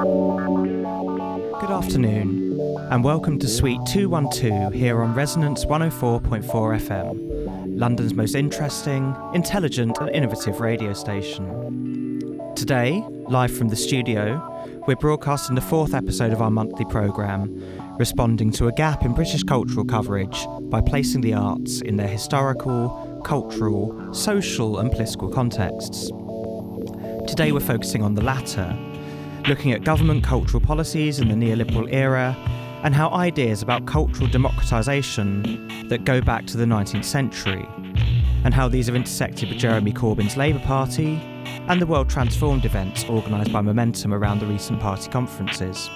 Good afternoon, and welcome to Suite 212 here on Resonance 104.4 FM, London's most interesting, intelligent, and innovative radio station. Today, live from the studio, we're broadcasting the fourth episode of our monthly programme, responding to a gap in British cultural coverage by placing the arts in their historical, cultural, social, and political contexts. Today, we're focusing on the latter looking at government cultural policies in the neoliberal era and how ideas about cultural democratisation that go back to the 19th century, and how these have intersected with Jeremy Corbyn's Labour Party and the World Transformed events organised by Momentum around the recent party conferences.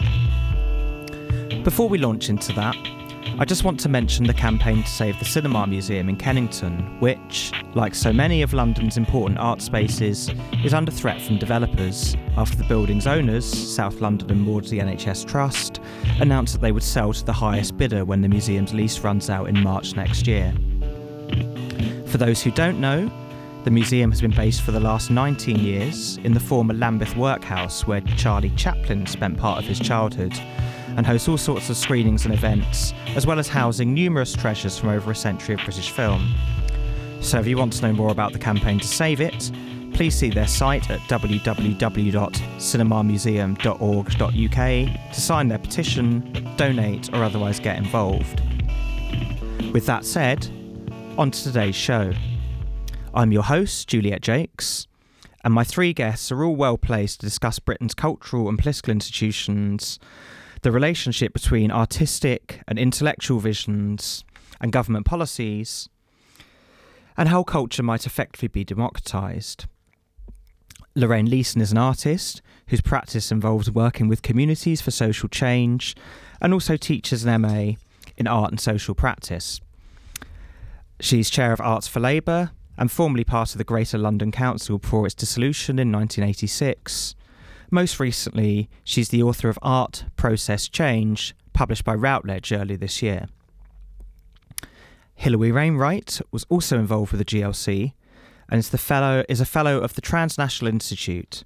Before we launch into that, I just want to mention the campaign to save the Cinema Museum in Kennington, which, like so many of London's important art spaces, is under threat from developers after the building's owners, South London and Maudsley NHS Trust, announced that they would sell to the highest bidder when the museum's lease runs out in March next year. For those who don't know, the museum has been based for the last 19 years in the former Lambeth Workhouse where Charlie Chaplin spent part of his childhood and hosts all sorts of screenings and events, as well as housing numerous treasures from over a century of British film. So if you want to know more about the campaign to save it, please see their site at www.cinemamuseum.org.uk to sign their petition, donate, or otherwise get involved. With that said, on to today's show. I'm your host, Juliet Jacques, and my three guests are all well placed to discuss Britain's cultural and political institutions the relationship between artistic and intellectual visions and government policies, and how culture might effectively be democratised. Loraine Leeson is an artist whose practice involves working with communities for social change and also teaches an MA in art and social practice. She's chair of Arts for Labour and formerly part of the Greater London Council before its dissolution in 1986. Most recently, she's the author of Art Process Change, published by Routledge earlier this year. Hilary Wainwright was also involved with the GLC and is, the fellow, is a fellow of the Transnational Institute,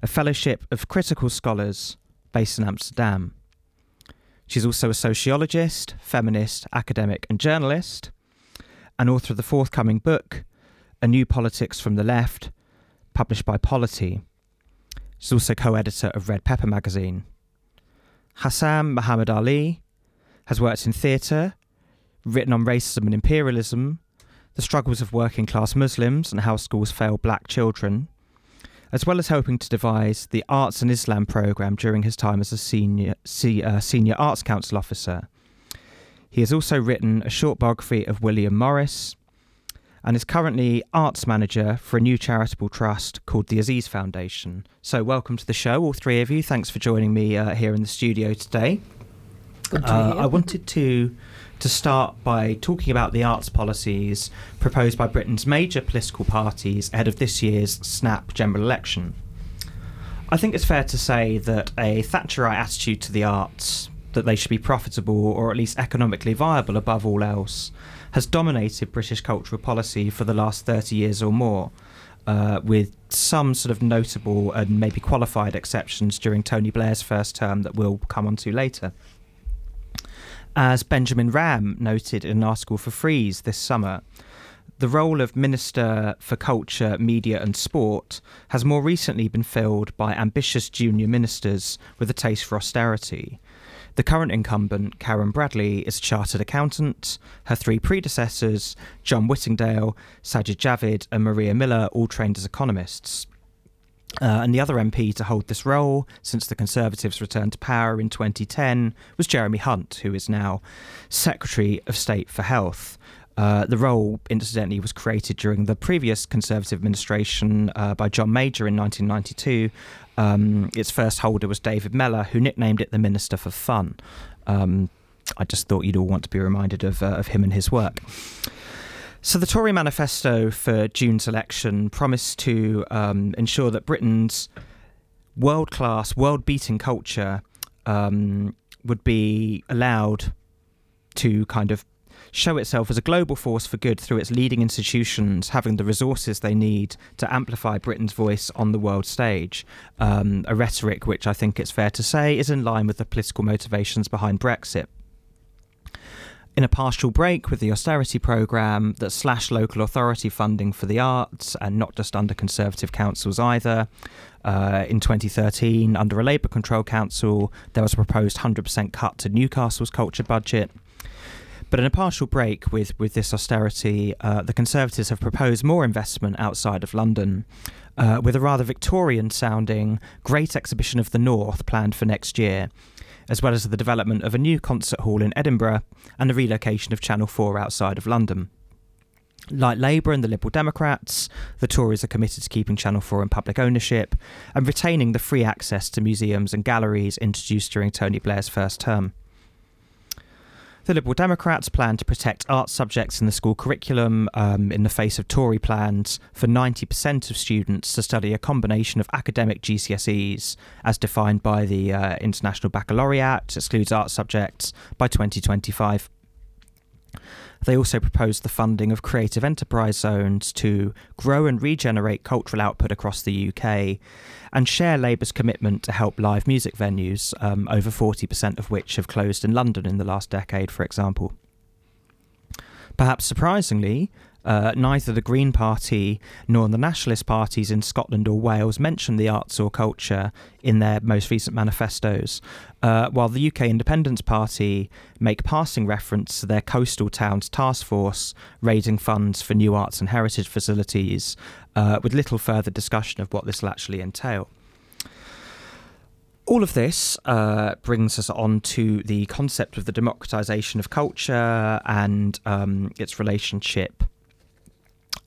a fellowship of critical scholars based in Amsterdam. She's also a sociologist, feminist, academic, and journalist, and author of the forthcoming book, A New Politics from the Left, published by Polity. She's also co editor of Red Pepper magazine. Hassan Mahamdallie has worked in theatre, written on racism and imperialism, the struggles of working class Muslims, and how schools fail black children, as well as helping to devise the Arts and Islam programme during his time as a senior, uh, senior Arts Council officer. He has also written a short biography of William Morris, and is currently arts manager for a new charitable trust called the Aziz Foundation. So, welcome to the show, all three of you. Thanks for joining me uh, here in the studio today. Good to Uh, I wanted to to start by talking about the arts policies proposed by Britain's major political parties ahead of this year's snap general election. I think it's fair to say that a Thatcherite attitude to the arts, that they should be profitable or at least economically viable above all else, has dominated British cultural policy for the last 30 years or more, uh, with some sort of notable and maybe qualified exceptions during Tony Blair's first term that we'll come on to later. As Benjamin Ramm noted in an article for Frieze this summer, the role of Minister for Culture, Media and Sport has more recently been filled by ambitious junior ministers with a taste for austerity, the current incumbent, Karen Bradley, is a chartered accountant. Her three predecessors, John Whittingdale, Sajid Javid, and Maria Miller, all trained as economists. Uh, and the other MP to hold this role since the Conservatives returned to power in 2010 was Jeremy Hunt, who is now Secretary of State for Health. Uh, the role, incidentally, was created during the previous Conservative administration uh, by John Major in 1992. Um, its first holder was David Mellor, who nicknamed it the Minister for Fun. Um, I just thought you'd all want to be reminded of, uh, of him and his work. So, the Tory manifesto for June's election promised to um, ensure that Britain's world class, world beating culture um, would be allowed to kind of show itself as a global force for good through its leading institutions having the resources they need to amplify Britain's voice on the world stage. Um, a rhetoric which I think it's fair to say is in line with the political motivations behind Brexit in a partial break with the austerity programme that slashed local authority funding for the arts and not just under Conservative councils either. Uh, in 2013, under a Labour controlled council, there was a proposed 100% cut to Newcastle's culture budget. But in a partial break with, with this austerity, uh, the Conservatives have proposed more investment outside of London, uh, with a rather Victorian sounding Great Exhibition of the North planned for next year, as well as the development of a new concert hall in Edinburgh and the relocation of Channel 4 outside of London. Like Labour and the Liberal Democrats, the Tories are committed to keeping Channel 4 in public ownership and retaining the free access to museums and galleries introduced during Tony Blair's first term. The Liberal Democrats plan to protect art subjects in the school curriculum um, in the face of Tory plans for 90% of students to study a combination of academic GCSEs, as defined by the uh, International Baccalaureate, excludes art subjects by 2025. They also proposed the funding of creative enterprise zones to grow and regenerate cultural output across the UK and share Labour's commitment to help live music venues, um, over 40% of which have closed in London in the last decade, for example. Perhaps surprisingly, uh, neither the Green Party nor the nationalist parties in Scotland or Wales mention the arts or culture in their most recent manifestos, uh, while the UK Independence Party make passing reference to their coastal towns task force raising funds for new arts and heritage facilities, uh, with little further discussion of what this will actually entail. All of this uh, brings us on to the concept of the democratisation of culture and um, its relationship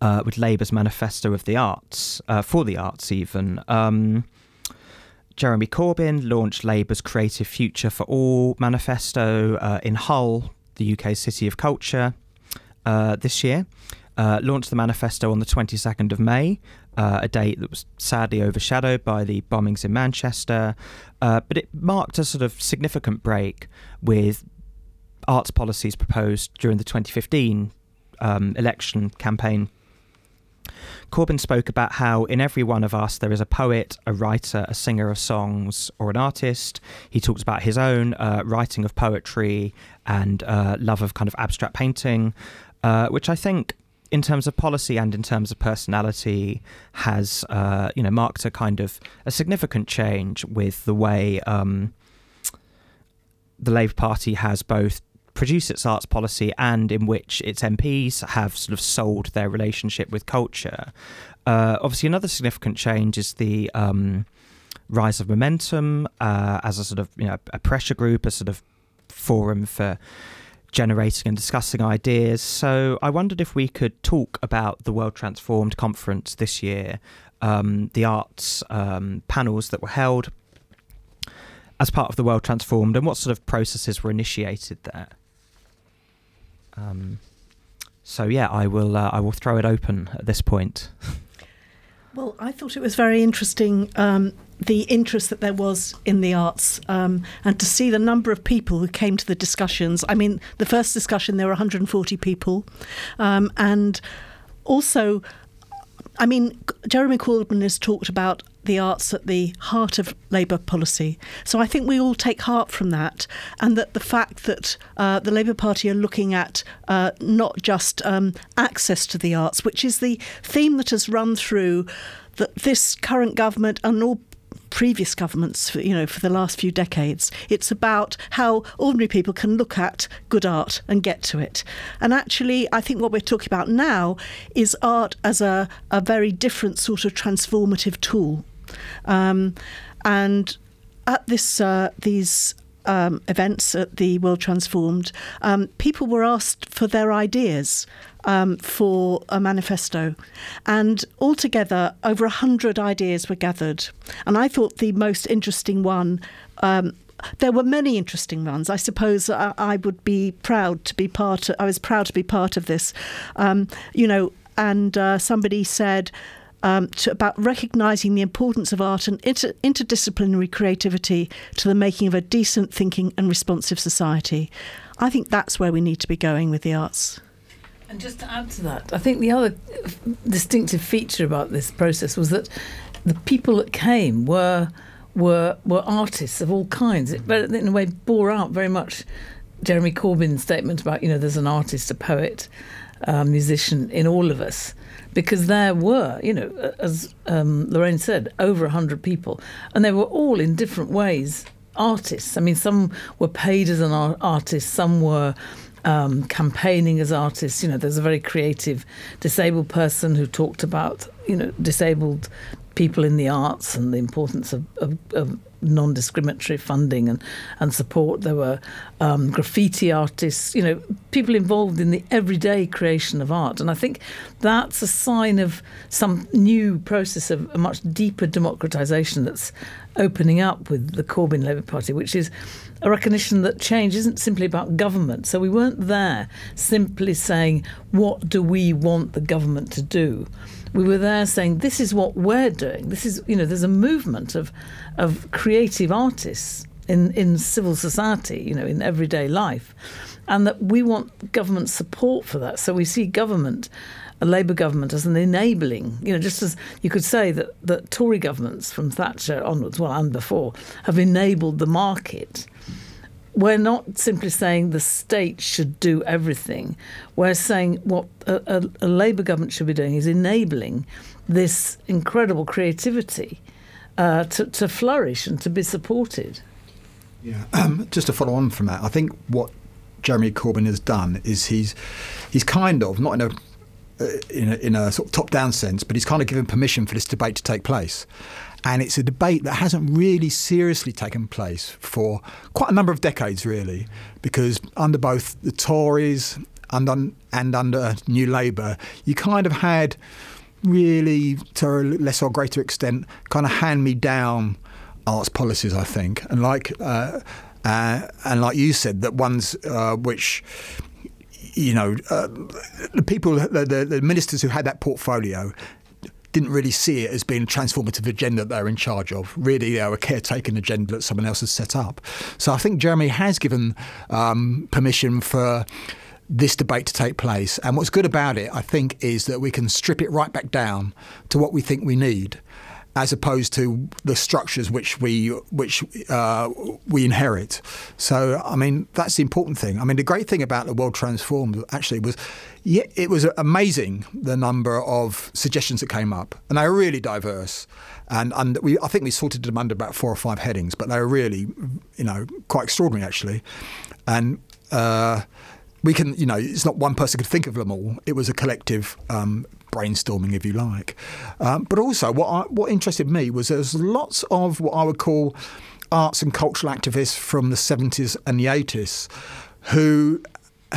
uh, with Labour's manifesto of the arts, uh, for the arts even. Um, Jeremy Corbyn launched Labour's Creative Future for All manifesto uh, in Hull, the UK City of Culture, uh, this year. Uh, launched the manifesto on the 22nd of May, uh, a date that was sadly overshadowed by the bombings in Manchester. but it marked a sort of significant break with arts policies proposed during the 2015 um, election campaign Corbyn spoke about how in every one of us there is a poet, a writer, a singer of songs, or an artist. He talks about his own uh, writing of poetry and uh, love of kind of abstract painting, uh, which I think. In terms of policy and in terms of personality, has uh, you know marked a kind of a significant change with the way um, the Labour Party has both produce its arts policy and in which its MPs have sort of sold their relationship with culture. Uh, obviously, another significant change is the um, rise of momentum uh, as a sort of you know a pressure group, a sort of forum for generating and discussing ideas. So I wondered if we could talk about the World Transformed conference this year, um, the arts um, panels that were held as part of the World Transformed, and what sort of processes were initiated there. Um, so yeah, I will. Uh, I will throw it open at this point. Well, I thought it was very interesting um, the interest that there was in the arts um, and to see the number of people who came to the discussions. I mean, the first discussion there were 140 people, um, and also I mean, Jeremy Corbyn has talked about the arts at the heart of Labour policy. So I think we all take heart from that, and that the fact that uh, the Labour Party are looking at uh, not just um, access to the arts, which is the theme that has run through that this current government and all previous governments, for, you know, for the last few decades. It's about how ordinary people can look at good art and get to it. And actually, I think what we're talking about now is art as a, a very different sort of transformative tool. Um, and at this uh, these um, events at the World Transformed, um, people were asked for their ideas um, for a manifesto. And altogether, over 100 ideas were gathered. And I thought the most interesting one. Um, there were many interesting ones. I suppose I, I, would be proud to be part. Of, I was proud to be part of this. Um, you know, and uh, somebody said um, to, about recognising the importance of art and inter- interdisciplinary creativity to the making of a decent thinking and responsive society. I think that's where we need to be going with the arts. And just to add to that, I think the other distinctive feature about this process was that the people that came were were were artists of all kinds. It, in a way, bore out very much Jeremy Corbyn's statement about you know there's an artist, a poet, a musician in all of us, because there were you know as um, Loraine said over hundred people, and they were all in different ways artists. I mean, some were paid as an artist, some were um, campaigning as artists. You know, there's a very creative disabled person who talked about, you know, disabled people in the arts and the importance of, of, of non-discriminatory funding and, and support. There were um, graffiti artists, you know, people involved in the everyday creation of art. And I think that's a sign of some new process of a much deeper democratisation that's opening up with the Corbyn Labour Party, which is a recognition that change isn't simply about government. So we weren't there simply saying, what do we want the government to do? We were there saying, this is what we're doing. This is, you know, there's a movement of, of creative artists in, in civil society, you know, in everyday life. And that we want government support for that. So we see government a Labour government as an enabling, you know, just as you could say that, that Tory governments from Thatcher onwards, well, and before, have enabled the market. We're not simply saying the state should do everything. We're saying what a, a, a Labour government should be doing is enabling this incredible creativity uh, to, to flourish and to be supported. Yeah, um, just to follow on from that, I think what Jeremy Corbyn has done is he's he's kind of not in a uh, in a, in a sort of top down sense, but he's kind of given permission for this debate to take place. And it's a debate that hasn't really seriously taken place for quite a number of decades, really, because under both the Tories and, un, and under New Labour, you kind of had really, to a less or greater extent, kind of hand me down arts policies, I think. And like, uh, uh, and like you said, that ones uh, which you know, uh, the people, the, the ministers who had that portfolio didn't really see it as being a transformative agenda that they're in charge of. Really, they're a caretaking agenda that someone else has set up. So I think Jeremy has given um, permission for this debate to take place. And what's good about it, I think, is that we can strip it right back down to what we think we need as opposed to the structures which we which uh, we inherit. So, I mean, that's the important thing. I mean, the great thing about the world transformed actually was, yeah, it was amazing the number of suggestions that came up, and they were really diverse. And and we, I think we sorted them under about four or five headings, but they were really, you know, quite extraordinary actually, and. Uh, we can, you know, it's not one person could think of them all. It was a collective um, brainstorming, if you like. Um, but also, what I, what interested me was there's lots of what I would call arts and cultural activists from the 70s and the 80s who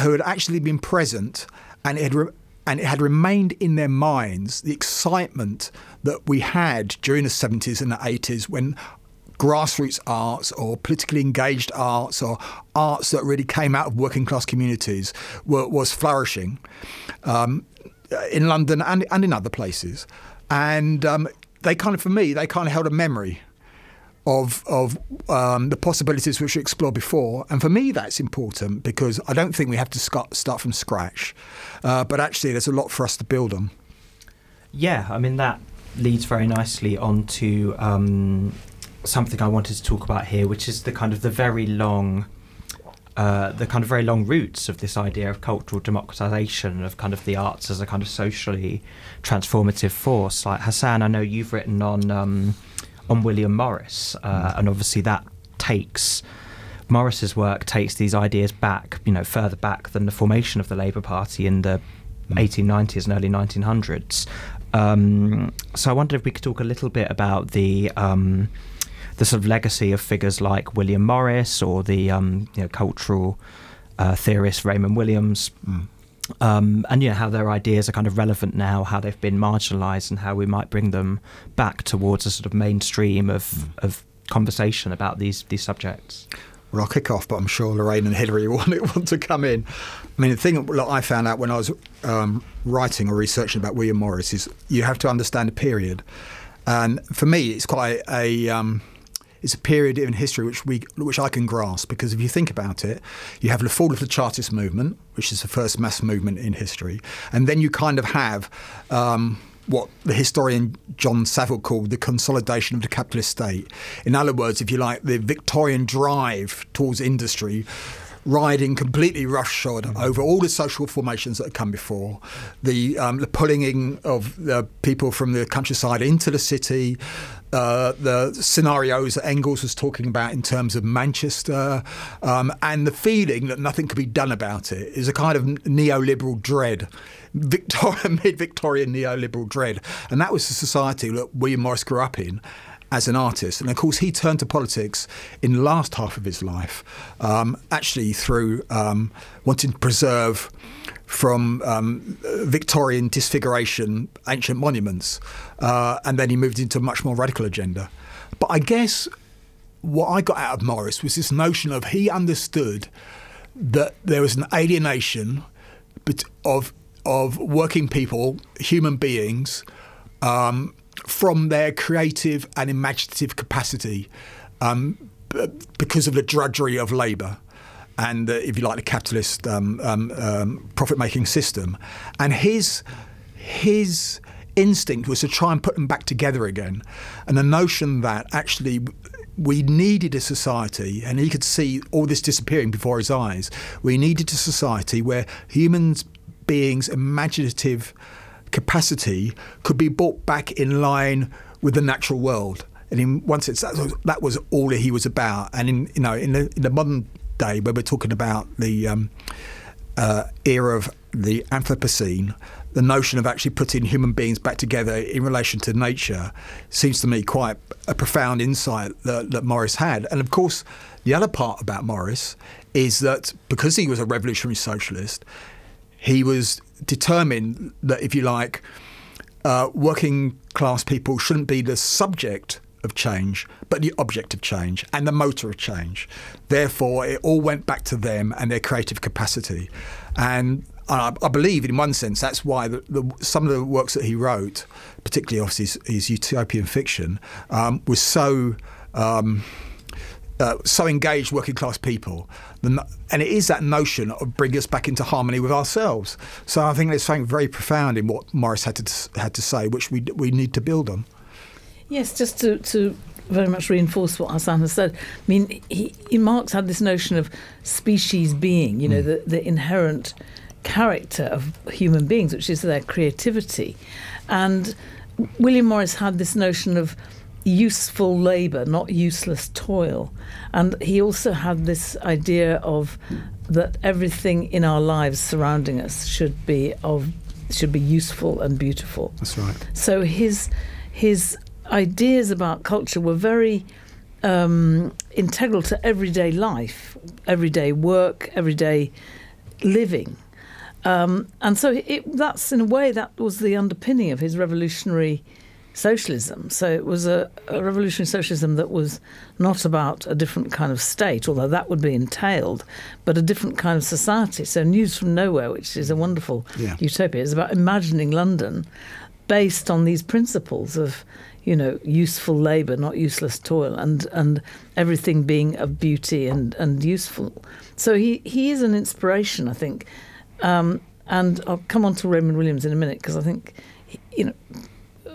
who had actually been present and it had re- and it had remained in their minds the excitement that we had during the 70s and the 80s when grassroots arts or politically engaged arts or arts that really came out of working class communities were, was flourishing. Um, in London and, and in other places. And um, they kind of, for me, they kind of held a memory of of um, the possibilities which we explored before. And for me, that's important because I don't think we have to start from scratch, uh, but actually, there's a lot for us to build on. Yeah, I mean that leads very nicely on to um, something I wanted to talk about here, which is the kind of the very long uh, the kind of very long roots of this idea of cultural democratization of kind of the arts as a kind of socially transformative force. Like Hassan, I know you've written on um, on William Morris, uh, mm. and obviously that takes Morris's work takes these ideas back, you know, further back than the formation of the Labour Party in the mm. 1890s and early 1900s. Um, so I wondered if we could talk a little bit about the um, the sort of legacy of figures like William Morris or the um, you know, cultural uh, theorist Raymond Williams. Mm. Um, and you know how their ideas are kind of relevant now, how they've been marginalised, and how we might bring them back towards a sort of mainstream of, mm. of conversation about these these subjects. Well, I'll kick off, but I'm sure Loraine and Hilary want, want to come in. I mean, the thing I found out when I was um, writing or researching about William Morris is you have to understand the period. And for me, it's quite a um, it's a period in history which we which I can grasp because if you think about it, you have the fall of the Chartist movement, which is the first mass movement in history, and then you kind of have. Um, what the historian John Saville called the consolidation of the capitalist state. In other words, if you like, the Victorian drive towards industry riding completely roughshod mm. over all the social formations that had come before, the um, the pulling in of the people from the countryside into the city, uh, the scenarios that Engels was talking about in terms of Manchester, um, and the feeling that nothing could be done about it is a kind of neoliberal dread. Victorian, mid-Victorian neoliberal dread, and that was the society that William Morris grew up in, as an artist. And of course, he turned to politics in the last half of his life, um, actually through um, wanting to preserve from um, Victorian disfiguration ancient monuments. Uh, and then he moved into a much more radical agenda. But I guess what I got out of Morris was this notion of he understood that there was an alienation of of working people, human beings, um, from their creative and imaginative capacity um, because of the drudgery of labour and, uh, if you like, the capitalist um, um, um profit making system. And his, his instinct was to try and put them back together again. And the notion that actually we needed a society, and he could see all this disappearing before his eyes. We needed a society where humans beings' imaginative capacity could be brought back in line with the natural world. And in one sense, that was, that was all he was about. And in you know in the, in the modern day, where we're talking about the um, uh, era of the Anthropocene, the notion of actually putting human beings back together in relation to nature seems to me quite a profound insight that, that Morris had. And of course, the other part about Morris is that because he was a revolutionary socialist, he was determined that, if you like, uh, working class people shouldn't be the subject of change, but the object of change and the motor of change. Therefore, it all went back to them and their creative capacity. And I, I believe, in one sense, that's why the, the, some of the works that he wrote, particularly of his, his utopian fiction, um, was so. Um, uh, so engaged working class people. And it is that notion of bringing us back into harmony with ourselves. So I think there's something very profound in what Morris had to had to say, which we we need to build on. Yes, just to, to very much reinforce what Hassan has said. I mean, he, he Marx had this notion of species being, you know, mm. the, the inherent character of human beings, which is their creativity. And William Morris had this notion of useful labour, not useless toil. And he also had this idea of that everything in our lives surrounding us should be of should be useful and beautiful. That's right. So his his ideas about culture were very um, integral to everyday life, everyday work, everyday living. Um, and so it, that's in a way that was the underpinning of his revolutionary socialism. So it was a, a, revolutionary socialism that was not about a different kind of state, although that would be entailed, but a different kind of society. So News from Nowhere, which is a wonderful yeah. utopia, is about imagining London based on these principles of you know, useful labour, not useless toil, and and everything being of beauty and and useful. So he he is an inspiration, I think. Um, and I'll come on to Raymond Williams in a minute because I think, you know,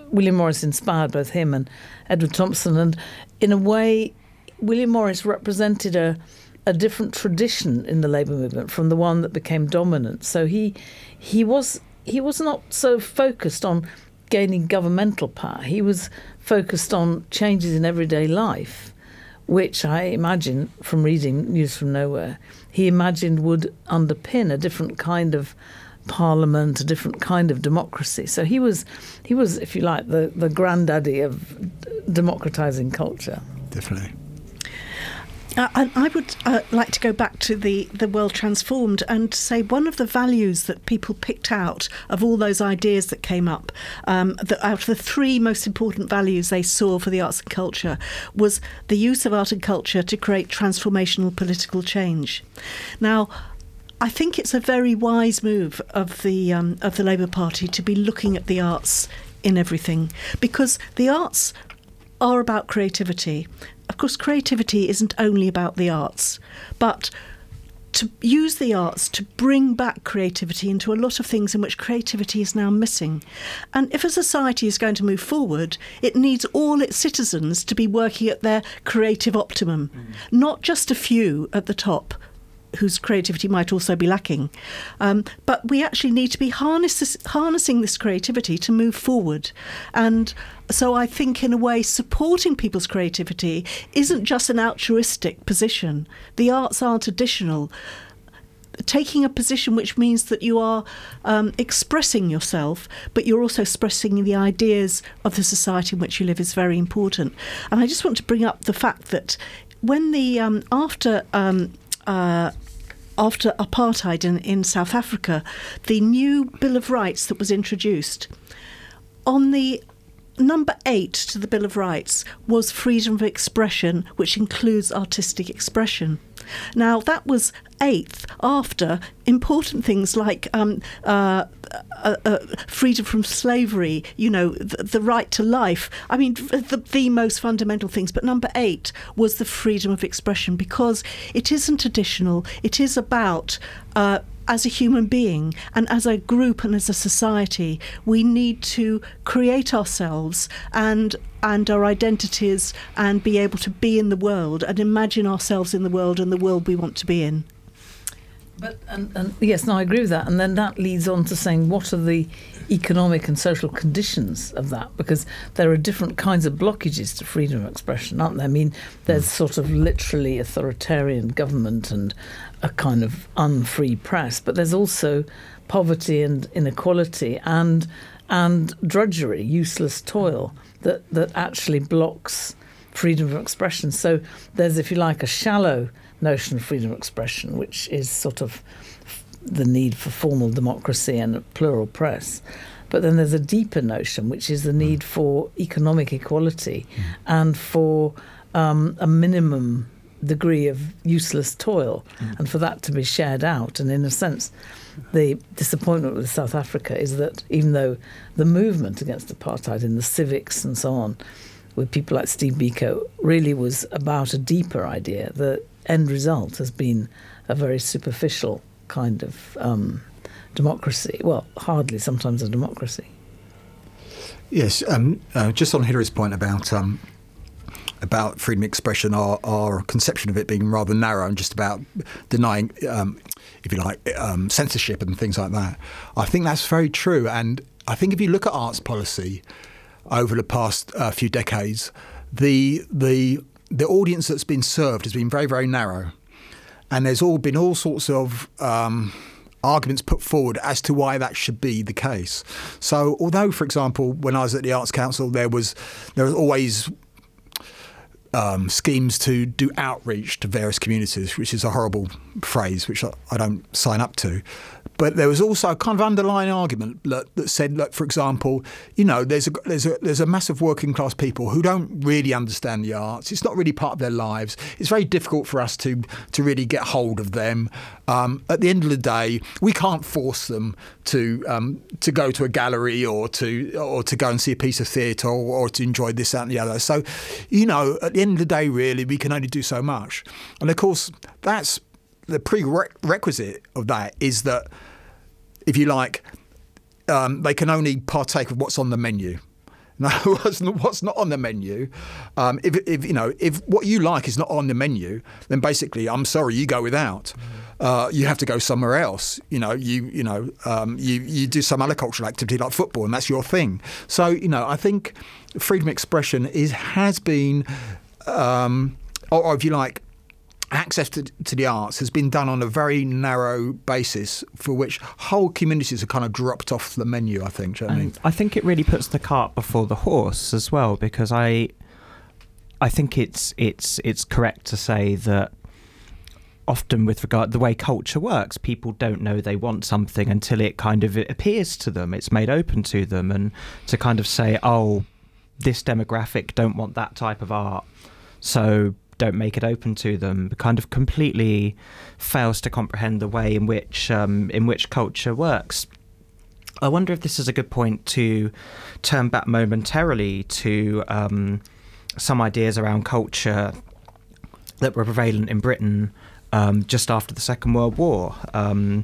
William Morris inspired both him and Edward Thompson, and in a way, William Morris represented a a different tradition in the labour movement from the one that became dominant. So he he was he was not so focused on gaining governmental power. He was focused on changes in everyday life, which I imagine from reading News from Nowhere, he imagined would underpin a different kind of parliament, a different kind of democracy. So he was, he was, if you like, the, the granddaddy of democratizing culture. Definitely. Uh, I would uh, like to go back to the, the world transformed and say one of the values that people picked out of all those ideas that came up, um, that out of the three most important values they saw for the arts and culture, was the use of art and culture to create transformational political change. Now, I think it's a very wise move of the um, of the Labour Party to be looking at the arts in everything because the arts are about creativity. Of course, creativity isn't only about the arts, but to use the arts to bring back creativity into a lot of things in which creativity is now missing. And if a society is going to move forward, it needs all its citizens to be working at their creative optimum, mm. not just a few at the top whose creativity might also be lacking. Um, but we actually need to be harness harnessing this creativity to move forward. And so I think, in a way, supporting people's creativity isn't just an altruistic position. The arts aren't additional. Taking a position which means that you are um, expressing yourself, but you're also expressing the ideas of the society in which you live is very important. And I just want to bring up the fact that when the um, after um, uh, after apartheid in, in South Africa, the new Bill of Rights that was introduced. On the number eight to the Bill of Rights was freedom of expression, which includes artistic expression. Now, that was eighth after important things like um, uh, uh, uh, freedom from slavery, you know, the, the, right to life. I mean, the, the most fundamental things. But number eight was the freedom of expression because it isn't additional, it is about uh, as a human being and as a group and as a society, we need to create ourselves and and our identities and be able to be in the world and imagine ourselves in the world and the world we want to be in. But and, and yes, no, I agree with that. And then that leads on to saying what are the economic and social conditions of that? Because there are different kinds of blockages to freedom of expression, aren't there? I mean, there's mm. sort of literally authoritarian government and a kind of unfree press, but there's also poverty and inequality and and drudgery, useless toil that that actually blocks freedom of expression. So there's, if you like, a shallow notion of freedom of expression, which is sort of the need for formal democracy and a plural press. But then there's a deeper notion, which is the need for economic equality mm. and for um, a minimum degree of useless toil mm. and for that to be shared out. And in a sense, the disappointment with South Africa is that even though the movement against apartheid in the civics and so on, with people like Steve Biko, really was about a deeper idea, the end result has been a very superficial kind of um, democracy. Well, hardly sometimes a democracy. Yes, um, uh, just on Hilary's point about um, about freedom of expression, our, our conception of it being rather narrow and just about denying, um, if you like, um, censorship and things like that. I think that's very true. And I think if you look at arts policy over the past uh, few decades, the the the audience that's been served has been very very narrow, and there's all been all sorts of um, arguments put forward as to why that should be the case. So, although, for example, when I was at the Arts Council, there was there was always um, schemes to do outreach to various communities, which is a horrible phrase, which I, I don't sign up to. But there was also a kind of underlying argument that, that said, look, for example, you know, there's a there's a there's a massive working class people who don't really understand the arts. It's not really part of their lives. It's very difficult for us to to really get hold of them. Um, at the end of the day, we can't force them to um, to go to a gallery or to or to go and see a piece of theatre or, or to enjoy this that and the other. So, you know, at the end of the day, really, we can only do so much. And of course, that's the prerequisite of that is that if you like, um, they can only partake of what's on the menu. No, what's not on the menu. Um, if, if, you know, if what you like is not on the menu, then basically, I'm sorry, you go without. Uh, you have to go somewhere else. You know, you you know, um, you you do some other cultural activity like football, and that's your thing. So you know, I think freedom of expression is has been, um, or, or if you like, access to, to, the arts has been done on a very narrow basis for which whole communities have kind of dropped off the menu, I think. I, mean? I think it really puts the cart before the horse as well because I I think it's it's it's correct to say that often with regard the way culture works people don't know they want something until it kind of appears to them it's made open to them and to kind of say oh this demographic don't want that type of art so don't make it open to them kind of completely fails to comprehend the way in which um, in which culture works. I wonder if this is a good point to turn back momentarily to um, some ideas around culture that were prevalent in Britain um, just after the Second World War. Um,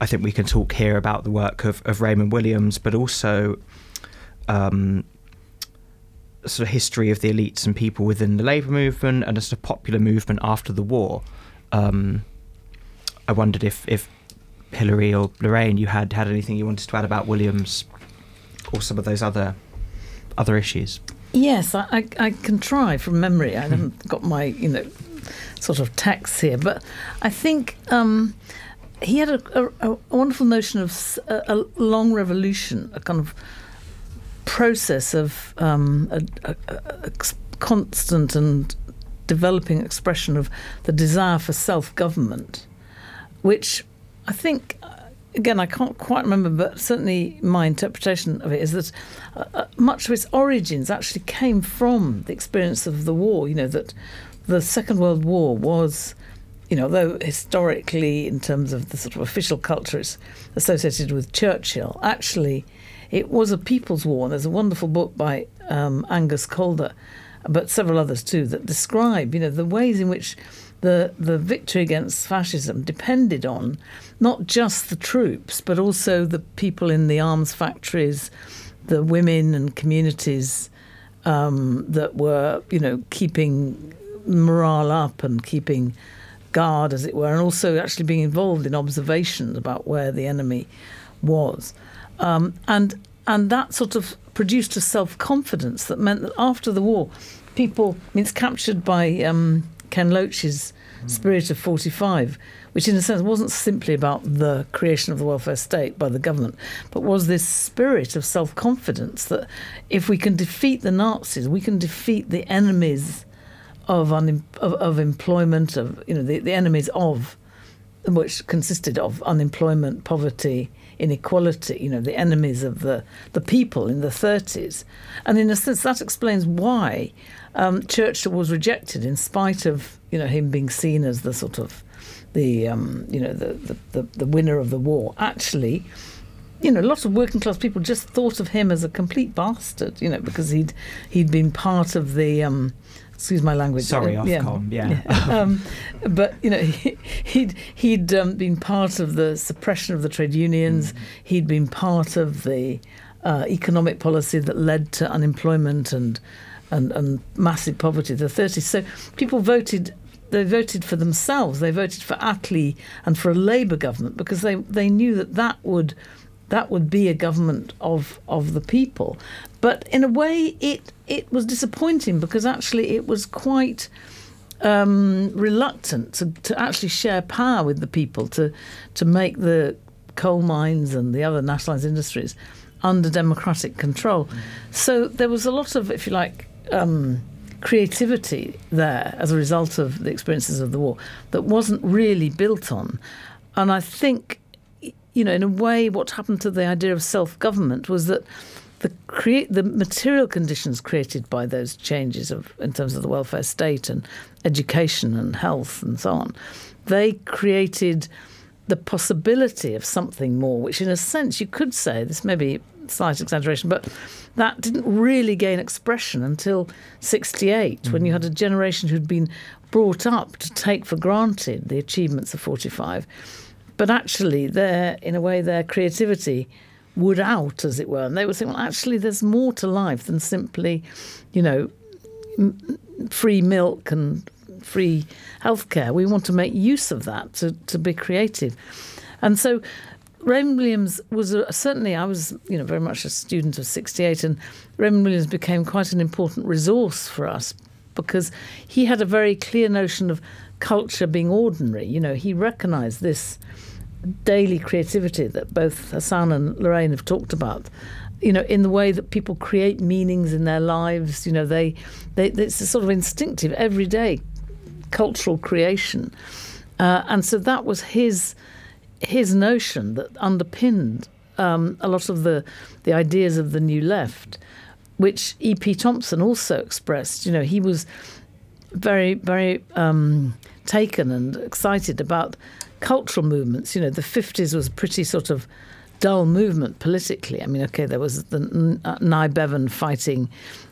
I think we can talk here about the work of, of Raymond Williams, but also um, sort of history of the elites and people within the labour movement and a sort of popular movement after the war. Um, I wondered if, if Hilary or Loraine, you had had anything you wanted to add about Williams or some of those other other issues. Yes, I, I, I can try from memory. I haven't got my you know sort of text here, but I think um, he had a, a, a, wonderful notion of a, a, long revolution, a kind of process of um, a, constant and developing expression of the desire for self government, which I think again, I can't quite remember, but certainly my interpretation of it is that uh, uh, much of its origins actually came from the experience of the war. You know, that the Second World War was, you know, though historically, in terms of the sort of official culture, it's associated with Churchill, actually, it was a people's war. And there's a wonderful book by um, Angus Calder, but several others too, that describe, you know, the ways in which the the victory against fascism depended on not just the troops, but also the people in the arms factories, the women and communities um, that were, you know, keeping morale up and keeping guard, as it were, and also actually being involved in observations about where the enemy was, um, and and that sort of produced a self confidence that meant that after the war, people. I mean, it's captured by. Um, Ken Loach's Spirit of 45, which in a sense wasn't simply about the creation of the welfare state by the government, but was this spirit of self confidence that if we can defeat the Nazis, we can defeat the enemies of, un- of, of employment, of you know the, the enemies of which consisted of unemployment, poverty, inequality, you know, the enemies of the, the people in the 30s. And in a sense, that explains why um, Churchill was rejected in spite of you know him being seen as the sort of the um, you know the, the, the, the winner of the war. Actually, you know, lots of working class people just thought of him as a complete bastard, you know, because he'd he'd been part of the um, excuse my language. Sorry, uh, Ofcom, yeah. yeah. um, but you know, he, he'd he'd um, been part of the suppression of the trade unions. Mm. He'd been part of the uh, economic policy that led to unemployment and and, and massive poverty, in the 30s. So people voted they voted for themselves. They voted for Attlee and for a Labour government because they, they knew that that would that would be a government of of the people. But in a way, it it was disappointing because actually it was quite um, reluctant to, to actually share power with the people to to make the coal mines and the other nationalised industries under democratic control. Mm. So there was a lot of, if you like, um, creativity there as a result of the experiences of the war that wasn't really built on. And I think, you know, in a way, what happened to the idea of self government was that the create the material conditions created by those changes of in terms of the welfare state and education and health and so on, they created the possibility of something more, which in a sense you could say this may be slight exaggeration, but that didn't really gain expression until 68, mm-hmm. when you mm. had a generation who'd been brought up to take for granted the achievements of 45. But actually, their, in a way, their creativity would out, as it were. And they were saying, well, actually, there's more to life than simply, you know, m- free milk and free healthcare. We want to make use of that to, to be creative. And so Raymond Williams was a, certainly I was you know very much a student of 68 and Raymond Williams became quite an important resource for us because he had a very clear notion of culture being ordinary you know he recognized this daily creativity that both Hassan and Loraine have talked about you know in the way that people create meanings in their lives you know they, they it's a sort of instinctive everyday cultural creation uh, and so that was his his notion that underpinned um, a lot of the, the ideas of the New Left, which E.P. Thompson also expressed. You know, he was very, very um, taken and excited about cultural movements. You know, the 50s was pretty sort of dull movement politically. I mean, okay, there was the uh, Nye Bevan fighting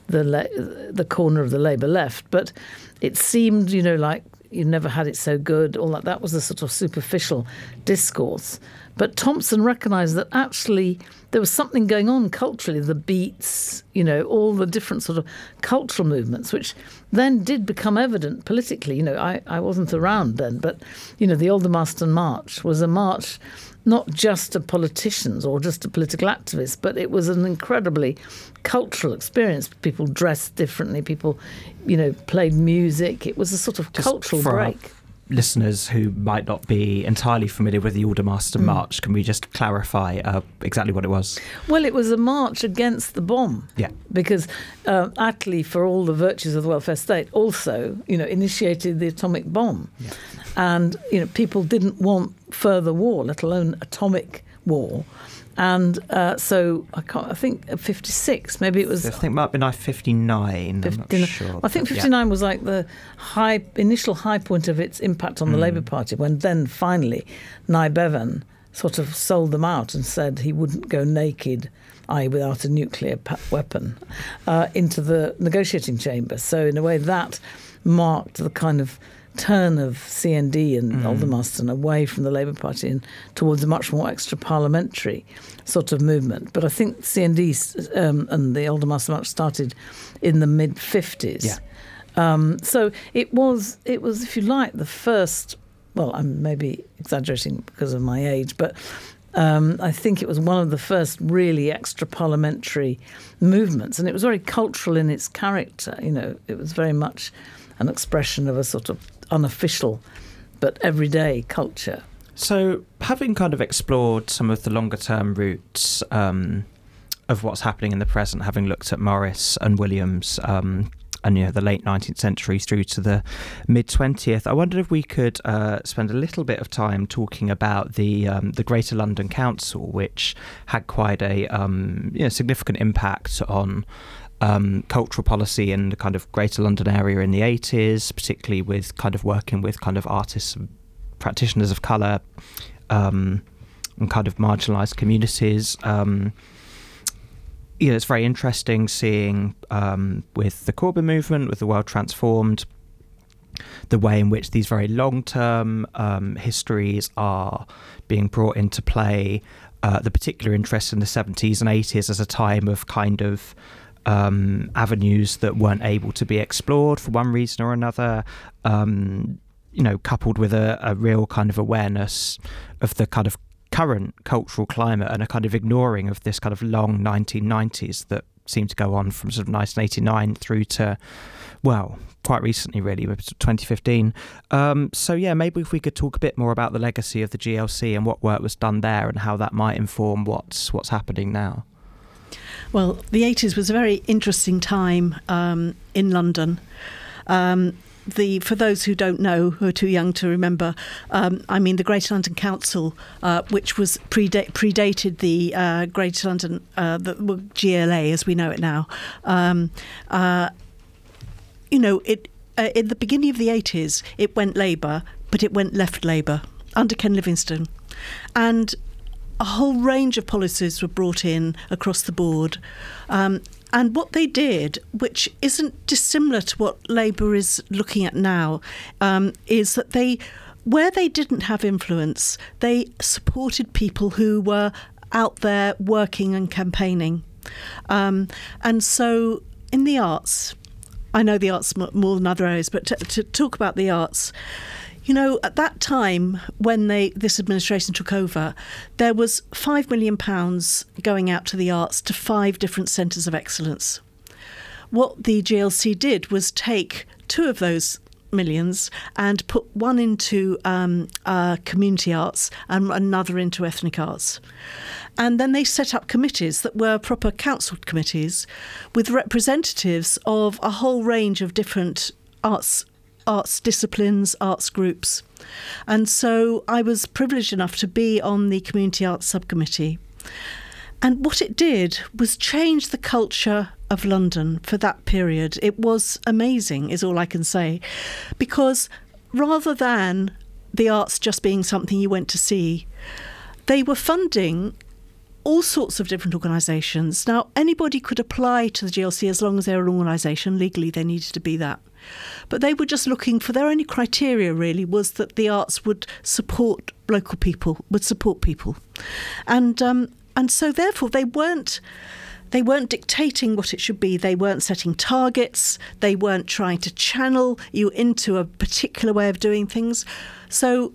the le- the corner of the Labour left, but it seemed, you know, like you never had it so good. All that that was a sort of superficial discourse. But Thompson recognised that actually there was something going on culturally, the beats, you know, all the different sort of cultural movements, which then did become evident politically. You know, I, I wasn't around then, but, you know, the Aldermaston March was a march not just to politicians or just to political activists, but it was an incredibly cultural experience. People dressed differently, people, you know, played music. It was a sort of Just cultural for our break. Listeners who might not be entirely familiar with the Aldermaston Mm. March, can we just clarify uh, exactly what it was? Well, it was a march against the bomb. Yeah. Because uh, Attlee, for all the virtues of the welfare state, also, you know, initiated the atomic bomb. And, you know, people didn't want further war, let alone atomic war. And uh, so I can't, I think 56, maybe it was I think it might have been 59. I'm not 59 sure. I think but yeah. 59 was like the high initial high point of its impact on the Mm. Labour Party when then finally Nye Bevan sort of sold them out and said he wouldn't go naked, i.e., without a nuclear weapon, uh, into the negotiating chamber. So in a way that marked the kind of turn of CND and Mm. Aldermaston away from the Labour Party and towards a much more extra parliamentary sort of movement. But I think CND um, and the Aldermaston March started in the mid 50s. Yeah. Um, so it was, it was, if you like, the first. Well, I'm maybe exaggerating because of my age, but um, I think it was one of the first really extra parliamentary movements, and it was very cultural in its character. You know, it was very much an expression of a sort of unofficial but everyday culture. So, having kind of explored some of the longer term roots um, of what's happening in the present, having looked at Morris and Williams um, and you know the late 19th century through to the mid 20th, I wondered if we could uh, spend a little bit of time talking about the um, the Greater London Council, which had quite a um, you know, significant impact on um, cultural policy in the kind of Greater London area in the 80s, particularly with kind of working with kind of artists and practitioners of colour um, and kind of marginalised communities. Um, you know, it's very interesting seeing um, with the Corbyn movement, with the World Transformed, the way in which these very long term um, histories are being brought into play. Uh, the particular interest in the 70s and 80s as a time of kind of um, avenues that weren't able to be explored for one reason or another. Um, you know, coupled with a, a real kind of awareness of the kind of current cultural climate and a kind of ignoring of this kind of long 1990s that seemed to go on from sort of 1989 through to, well, quite recently, really, 2015. Um, so, yeah, maybe if we could talk a bit more about the legacy of the GLC and what work was done there and how that might inform what's what's happening now. Well, the 80s was a very interesting time um, in London. Um, the for those who don't know, who are too young to remember, um, I mean the Greater London Council, uh, which was preda- predated the uh, Greater London uh, the GLA as we know it now. Um, uh, you know, it uh, in the beginning of the 80s, it went Labour, but it went left Labour under Ken Livingstone, and a whole range of policies were brought in across the board. Um, and what they did, which isn't dissimilar to what Labour is looking at now, um, is that they, where they didn't have influence, they supported people who were out there working and campaigning. Um, and so in the arts, I know the arts more than other areas, but to, to talk about the arts, you know, at that time when they this administration took over, there was five million pounds going out to the arts to five different centres of excellence. What the GLC did was take two of those millions and put one into um, uh, community arts and another into ethnic arts. And then they set up committees that were proper council committees with representatives of a whole range of different arts arts disciplines, arts groups. And so I was privileged enough to be on the Community Arts Subcommittee. And what it did was change the culture of London for that period. It was amazing, is all I can say. Because rather than the arts just being something you went to see, they were funding all sorts of different organisations. Now, anybody could apply to the GLC as long as they're an organisation. Legally, they needed to be that. But they were just looking for their only criteria, really, was that the arts would support local people, would support people. And, um, and so, therefore, they weren't they weren't dictating what it should be. They weren't setting targets. They weren't trying to channel you into a particular way of doing things. So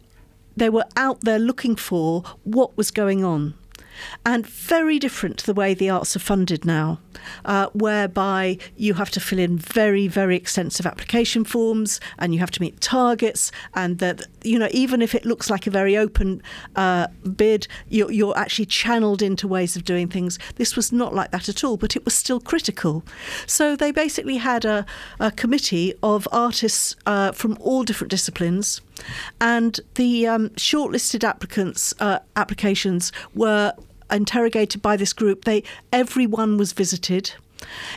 they were out there looking for what was going on and very different to the way the arts are funded now, uh, whereby you have to fill in very, very extensive application forms and you have to meet targets, and that you know even if it looks like a very open uh, bid, you're, you're actually channeled into ways of doing things. This was not like that at all, but it was still critical. So they basically had a, a committee of artists uh, from all different disciplines and the um, shortlisted applicants uh, applications were interrogated by this group. They everyone was visited.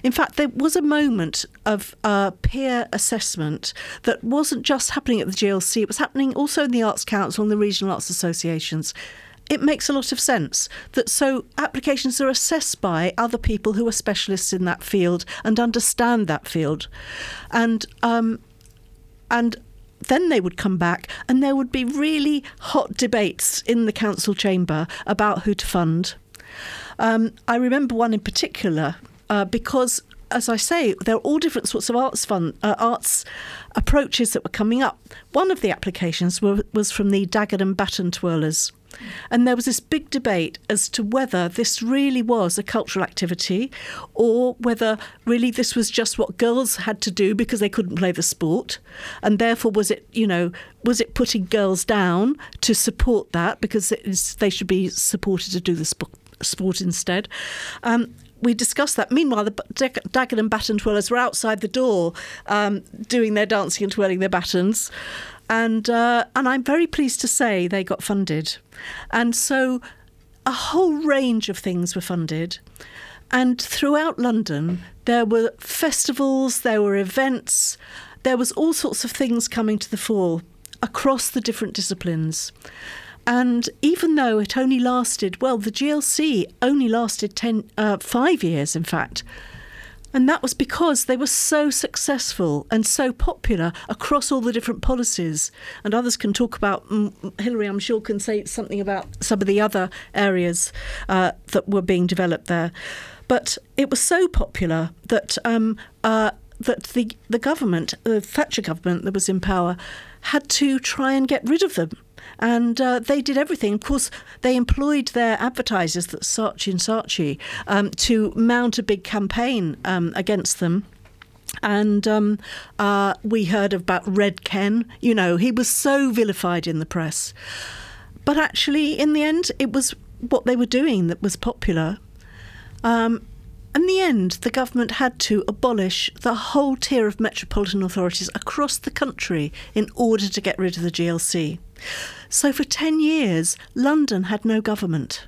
In fact, there was a moment of uh, peer assessment that wasn't just happening at the GLC, it was happening also in the Arts Council and the regional arts associations. It makes a lot of sense that so applications are assessed by other people who are specialists in that field and understand that field, and um, and then they would come back and there would be really hot debates in the council chamber about who to fund. Um, I remember one in particular uh, because, as I say, there are all different sorts of arts fund, uh, arts approaches that were coming up. One of the applications were, was from the Dagenham Baton Twirlers. And there was this big debate as to whether this really was a cultural activity or whether really this was just what girls had to do because they couldn't play the sport. And therefore, was it, you know, was it putting girls down to support that because they should be supported to do the sport? sport instead. Um, we discussed that. Meanwhile, the Dagenham baton twirlers were outside the door um, doing their dancing and twirling their batons and uh, and I'm very pleased to say they got funded, and so a whole range of things were funded, and throughout London there were festivals, there were events, there was all sorts of things coming to the fore across the different disciplines. And even though it only lasted, well, the GLC only lasted ten, uh, five years, in fact, and that was because they were so successful and so popular across all the different policies. And others can talk about, Hilary, I'm sure, can say something about some of the other areas uh, that were being developed there. But it was so popular that um, uh, that the the government, the Thatcher government that was in power, had to try and get rid of them and uh, they did everything. Of course, they employed their advertisers, that Saatchi and Saatchi, um, to mount a big campaign um, against them. And um, uh, we heard about Red Ken. You know, he was so vilified in the press. But actually, in the end, it was what they were doing that was popular. Um, in the end, the government had to abolish the whole tier of metropolitan authorities across the country in order to get rid of the GLC. So for 10 years, London had no government.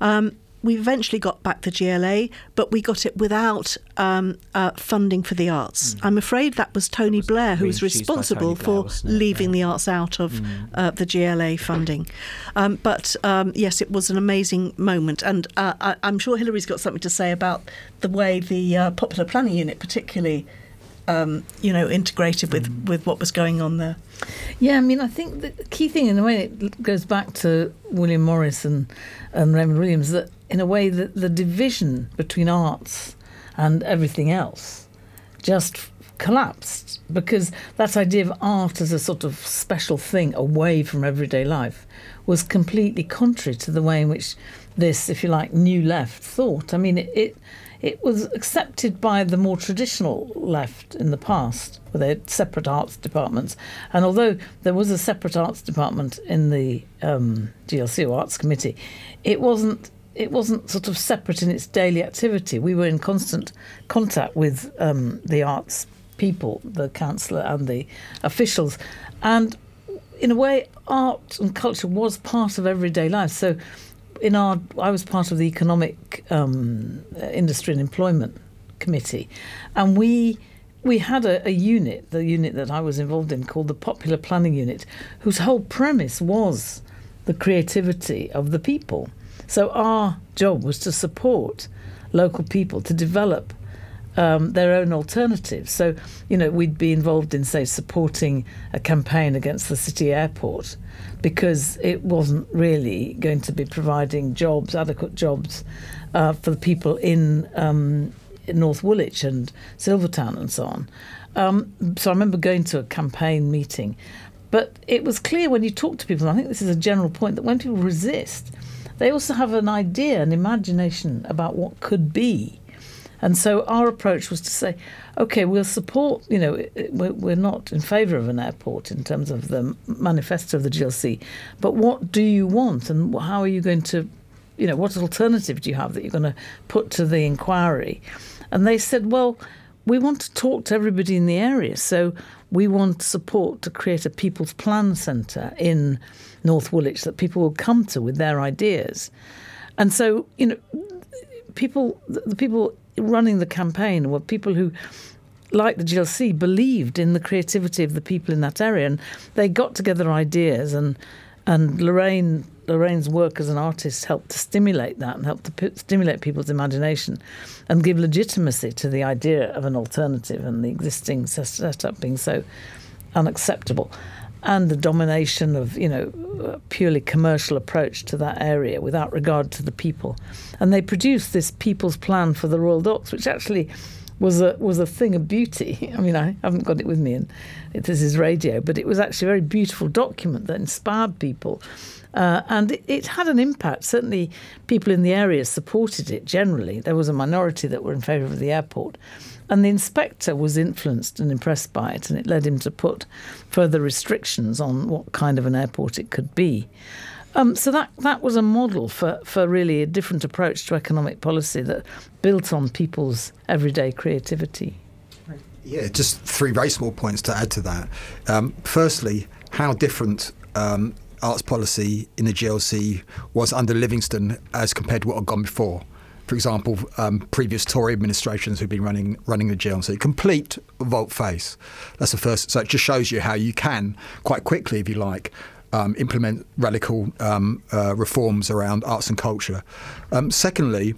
Um, we eventually got back the GLA, but we got it without um, uh, funding for the arts. Mm. I'm afraid that was Tony was Blair who was responsible Blair, for leaving yeah. the arts out of mm. uh, the GLA funding. Um, but um, yes, it was an amazing moment, and uh, I, am sure Hilary's got something to say about the way the uh, popular planning unit, particularly. Um, you know, integrated with, mm. with what was going on there. Yeah, I mean, I think the key thing in a way it goes back to William Morris and, Raymond Williams that in a way that the division between arts and everything else just collapsed because that idea of art as a sort of special thing away from everyday life was completely contrary to the way in which this, if you like, new left thought. I mean, it, it it was accepted by the more traditional left in the past, where they had separate arts departments. And although there was a separate arts department in the um, GLC or Arts Committee, it wasn't it wasn't sort of separate in its daily activity. We were in constant contact with um, the arts people, the councillor and the officials, and in a way, art and culture was part of everyday life. So, in our, I was part of the economic um, industry and employment committee, and we we had a, a, unit, the unit that I was involved in, called the Popular Planning Unit, whose whole premise was the creativity of the people. So our job was to support local people to develop um, their own alternatives. So, you know, we'd be involved in, say, supporting a campaign against the city airport because it wasn't really going to be providing jobs, adequate jobs, uh, for the people in, um, in North Woolwich and Silvertown and so on. Um, so I remember going to a campaign meeting. But it was clear when you talk to people, and I think this is a general point, that when people resist, they also have an idea, an imagination about what could be. And so our approach was to say, okay, we'll support, you know, we're not in favour of an airport in terms of the manifesto of the GLC, but what do you want and how are you going to, you know, what alternative do you have that you're going to put to the inquiry? And they said, well, we want to talk to everybody in the area. So we want support to create a people's plan centre in North Woolwich that people will come to with their ideas. And so, you know, people, the people running the campaign were people who like the GLC, believed in the creativity of the people in that area, and they got together ideas. and And Loraine Loraine's work as an artist helped to stimulate that and helped to p- stimulate people's imagination, and give legitimacy to the idea of an alternative and the existing setup being so unacceptable, and the domination of you know purely commercial approach to that area without regard to the people, and they produced this people's plan for the Royal Docks, which actually was a was a thing of beauty. I mean, I haven't got it with me, and this is radio, but it was actually a very beautiful document that inspired people, uh, and it, it, had an impact. Certainly, people in the area supported it. Generally, there was a minority that were in favour of the airport, and the inspector was influenced and impressed by it, and it led him to put further restrictions on what kind of an airport it could be. Um, so that that was a model for, for really a different approach to economic policy that built on people's everyday creativity. Yeah, just three very small points to add to that. Um, firstly, how different um, arts policy in the GLC was under Livingstone as compared to what had gone before. For example, um, previous Tory administrations who've been running running the GLC, complete volte face. That's the first. So it just shows you how you can quite quickly, if you like, um, implement radical um, uh, reforms around arts and culture. Um, secondly,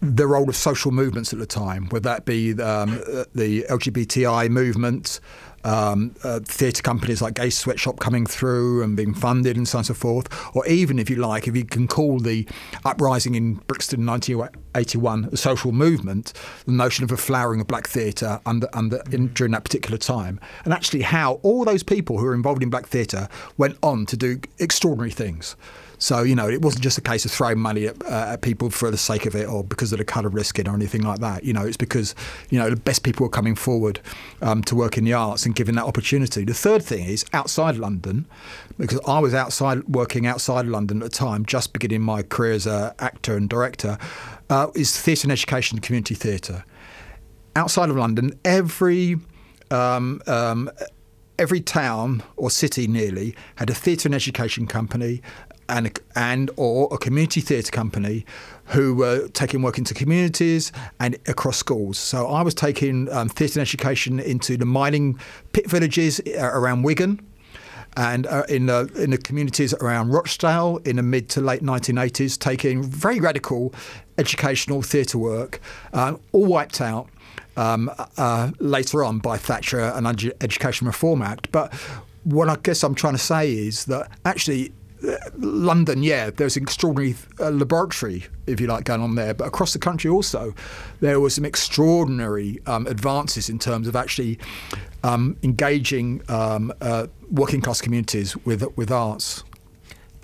the role of social movements at the time, whether that be um, the LGBTI movement, um, uh, theatre companies like Gay Sweatshop coming through and being funded and so on and so forth, or even if you like, if you can call the uprising in Brixton in 1981 a social movement, the notion of a flowering of black theatre under, under in, during that particular time, and actually how all those people who were involved in black theatre went on to do extraordinary things. So, you know, it wasn't just a case of throwing money at, uh, at people for the sake of it or because of the colour of their skin or anything like that. You know, it's because, you know, the best people were coming forward um, to work in the arts and giving that opportunity. The third thing is outside London, because I was outside working outside London at the time, just beginning my career as an actor and director, uh, is theatre and education community theatre. Outside of London, every um, um, every town or city nearly had a theatre and education company, and and or a community theatre company who were taking work into communities and across schools. So I was taking um, theatre and education into the mining pit villages uh, around Wigan. And uh, in the in the communities around Rochdale in the mid to late 1980s, taking very radical educational theatre work, uh, all wiped out um, uh, later on by Thatcher and Education Reform Act. But what I guess I'm trying to say is that actually London, yeah, there's an extraordinary uh, laboratory, if you like, going on there. But across the country also, there was some extraordinary um, advances in terms of actually um, engaging um, uh, working class communities with with arts.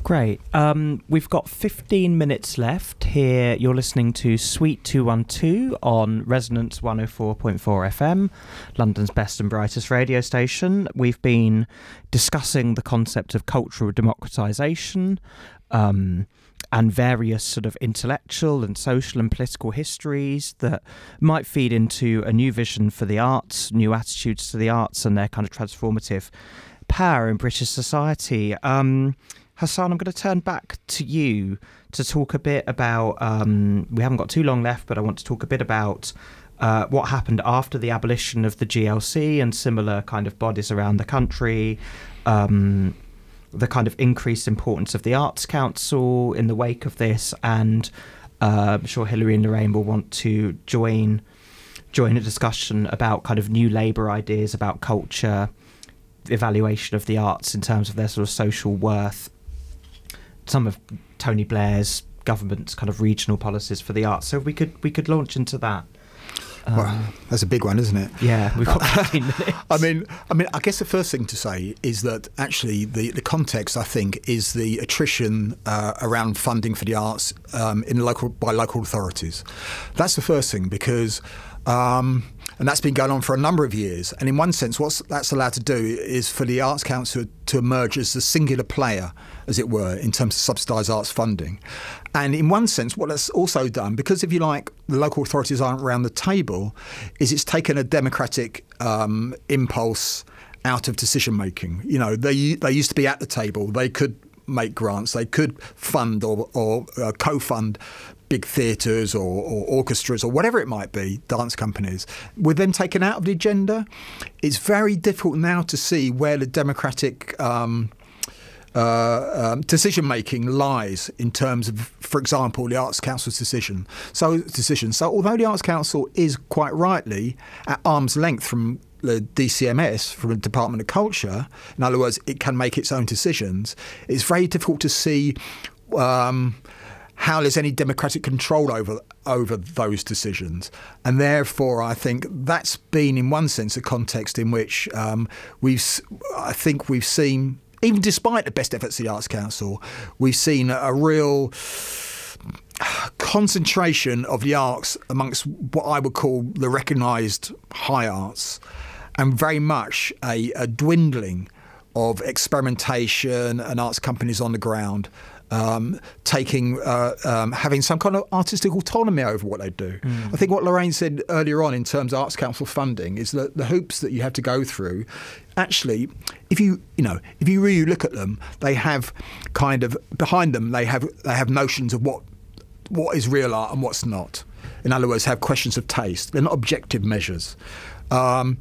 Great. Um, we've got 15 minutes left here. You're listening to Suite 212 on Resonance 104.4 FM, London's best and brightest radio station. We've been discussing the concept of cultural democratisation. Um, and various sort of intellectual and social and political histories that might feed into a new vision for the arts, new attitudes to the arts, and their kind of transformative power in British society. Um, Hassan, I'm going to turn back to you to talk a bit about. Um, we haven't got too long left, but I want to talk a bit about uh, what happened after the abolition of the GLC and similar kind of bodies around the country. Um, the kind of increased importance of the Arts Council in the wake of this, and uh, I'm sure Hilary and Loraine will want to join join a discussion about kind of new Labour ideas about culture, evaluation of the arts in terms of their sort of social worth, some of Tony Blair's government's kind of regional policies for the arts. So we could we could launch into that. Um, well, that's a big one, isn't it? Yeah, we've got 15 minutes. I mean, I mean, I guess the first thing to say is that actually the, the context, I think, is the attrition uh, around funding for the arts um, in local by local authorities. That's the first thing because um, and that's been going on for a number of years. And in one sense, what that's allowed to do is for the Arts Council to emerge as the singular player, as it were, in terms of subsidised arts funding. And in one sense, what that's also done, because if you like, the local authorities aren't around the table, is it's taken a democratic um, impulse out of decision making. You know, they they used to be at the table. They could make grants. They could fund or, or uh, co-fund big theatres or, or, orchestras or whatever it might be, dance companies, with them taken out of the agenda, it's very difficult now to see where the democratic um, uh, um, decision making lies in terms of, for example, the Arts Council's decision. So decision. So although the Arts Council is quite rightly at arm's length from the DCMS, from the Department of Culture, in other words, it can make its own decisions. It's very difficult to see. Um, how there's any democratic control over over those decisions, and therefore I think that's been, in one sense, a context in which um, we've, I think we've seen, even despite the best efforts of the Arts Council, we've seen a, real concentration of the arts amongst what I would call the recognised high arts, and very much a, a dwindling of experimentation and arts companies on the ground um, taking uh, um, having some kind of artistic autonomy over what they do. Mm. I think what Loraine said earlier on in terms of Arts Council funding is that the hoops that you have to go through. Actually, if you you know if you really look at them, they have kind of behind them they have they have notions of what what is real art and what's not. In other words, have questions of taste. They're not objective measures. Um,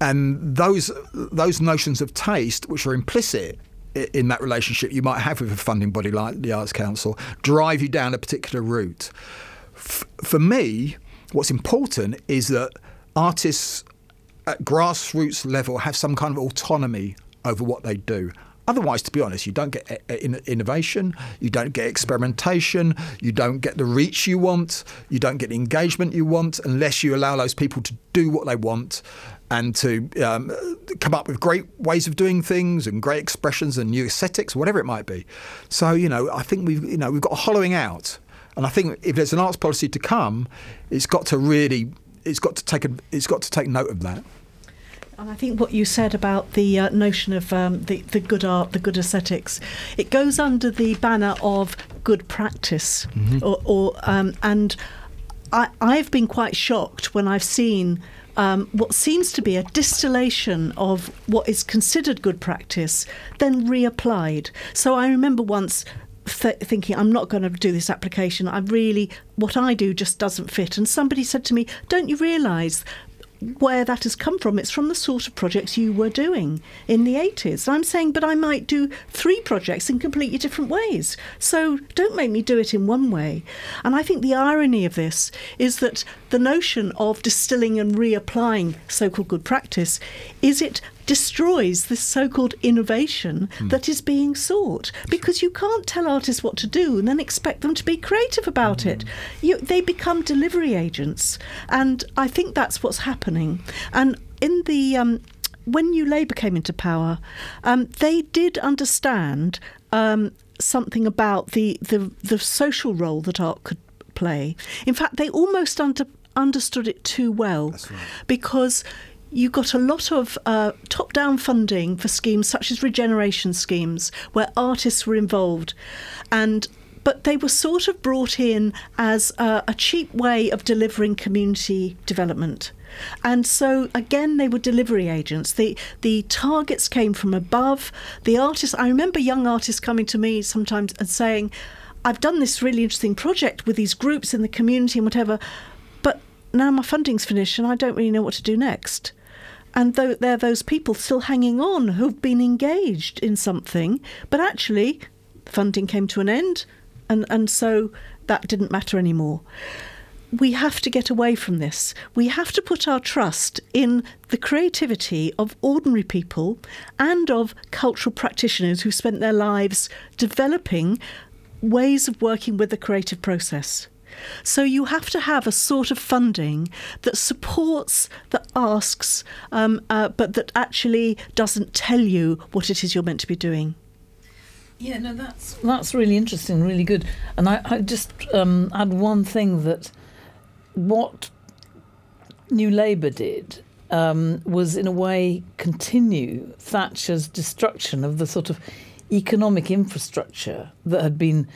and those those notions of taste, which are implicit in that relationship you might have with a funding body like the Arts Council drive you down a particular route. F- for me, what's important is that artists at grassroots level have some kind of autonomy over what they do. Otherwise, to be honest, you don't get innovation, you don't get experimentation, you don't get the reach you want, you don't get the engagement you want unless you allow those people to do what they want and to um, come up with great ways of doing things and great expressions and new aesthetics, whatever it might be. So you know, I think we've you know we've got a hollowing out, and I think if there's an arts policy to come, it's got to really it's got to take a, it's got to take note of that. And I think what you said about the uh, notion of um, the, the good art, the good aesthetics, it goes under the banner of good practice, mm-hmm. or, or um, and I, I've been quite shocked when I've seen um, what seems to be a distillation of what is considered good practice, then reapplied. So I remember once th- thinking, I'm not going to do this application. I really, what I do just doesn't fit. And somebody said to me, Don't you realise where that has come from. It's from the sort of projects you were doing in the 80s. I'm saying, but I might do three projects in completely different ways. So don't make me do it in one way. And I think the irony of this is that the notion of distilling and reapplying so called good practice is it destroys this so-called innovation mm. that is being sought because you can't tell artists what to do and then expect them to be creative about mm. it you, they become delivery agents and i think that's what's happening and in the um, when New Labour came into power, um, they did understand um, something about the, the the social role that art could play. In fact, they almost under, understood it too well, right. because you got a lot of uh, top down funding for schemes such as regeneration schemes where artists were involved. And but they were sort of brought in as a, a cheap way of delivering community development. And so again, they were delivery agents. The the targets came from above. The artists. I remember young artists coming to me sometimes and saying, "I've done this really interesting project with these groups in the community and whatever, but now my funding's finished and I don't really know what to do next." And though there are those people still hanging on who've been engaged in something, but actually funding came to an end, and, and so that didn't matter anymore. We have to get away from this. We have to put our trust in the creativity of ordinary people and of cultural practitioners who spent their lives developing ways of working with the creative process. So you have to have a sort of funding that supports, that asks, um, uh, but that actually doesn't tell you what it is you're meant to be doing. Yeah, no, that's that's really interesting, really good. And I, I just um, add one thing that what New Labour did um, was, in a way, continue Thatcher's destruction of the sort of economic infrastructure that had been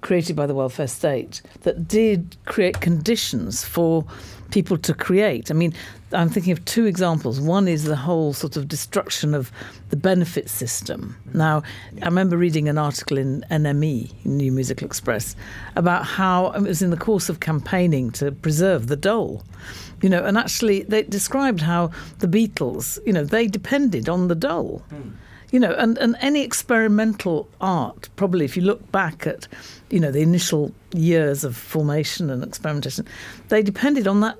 created by the welfare state that did create conditions for people to create. I mean, I'm thinking of two examples. One is the whole sort of destruction of the benefit system. Now, I remember reading an article in NME, New Musical Express, about how it was in the course of campaigning to preserve the dole. You know, and actually they described how the Beatles, you know, they depended on the dole. Mm you know, and, and any experimental art, probably if you look back at, you know, the initial years of formation and experimentation, they depended on that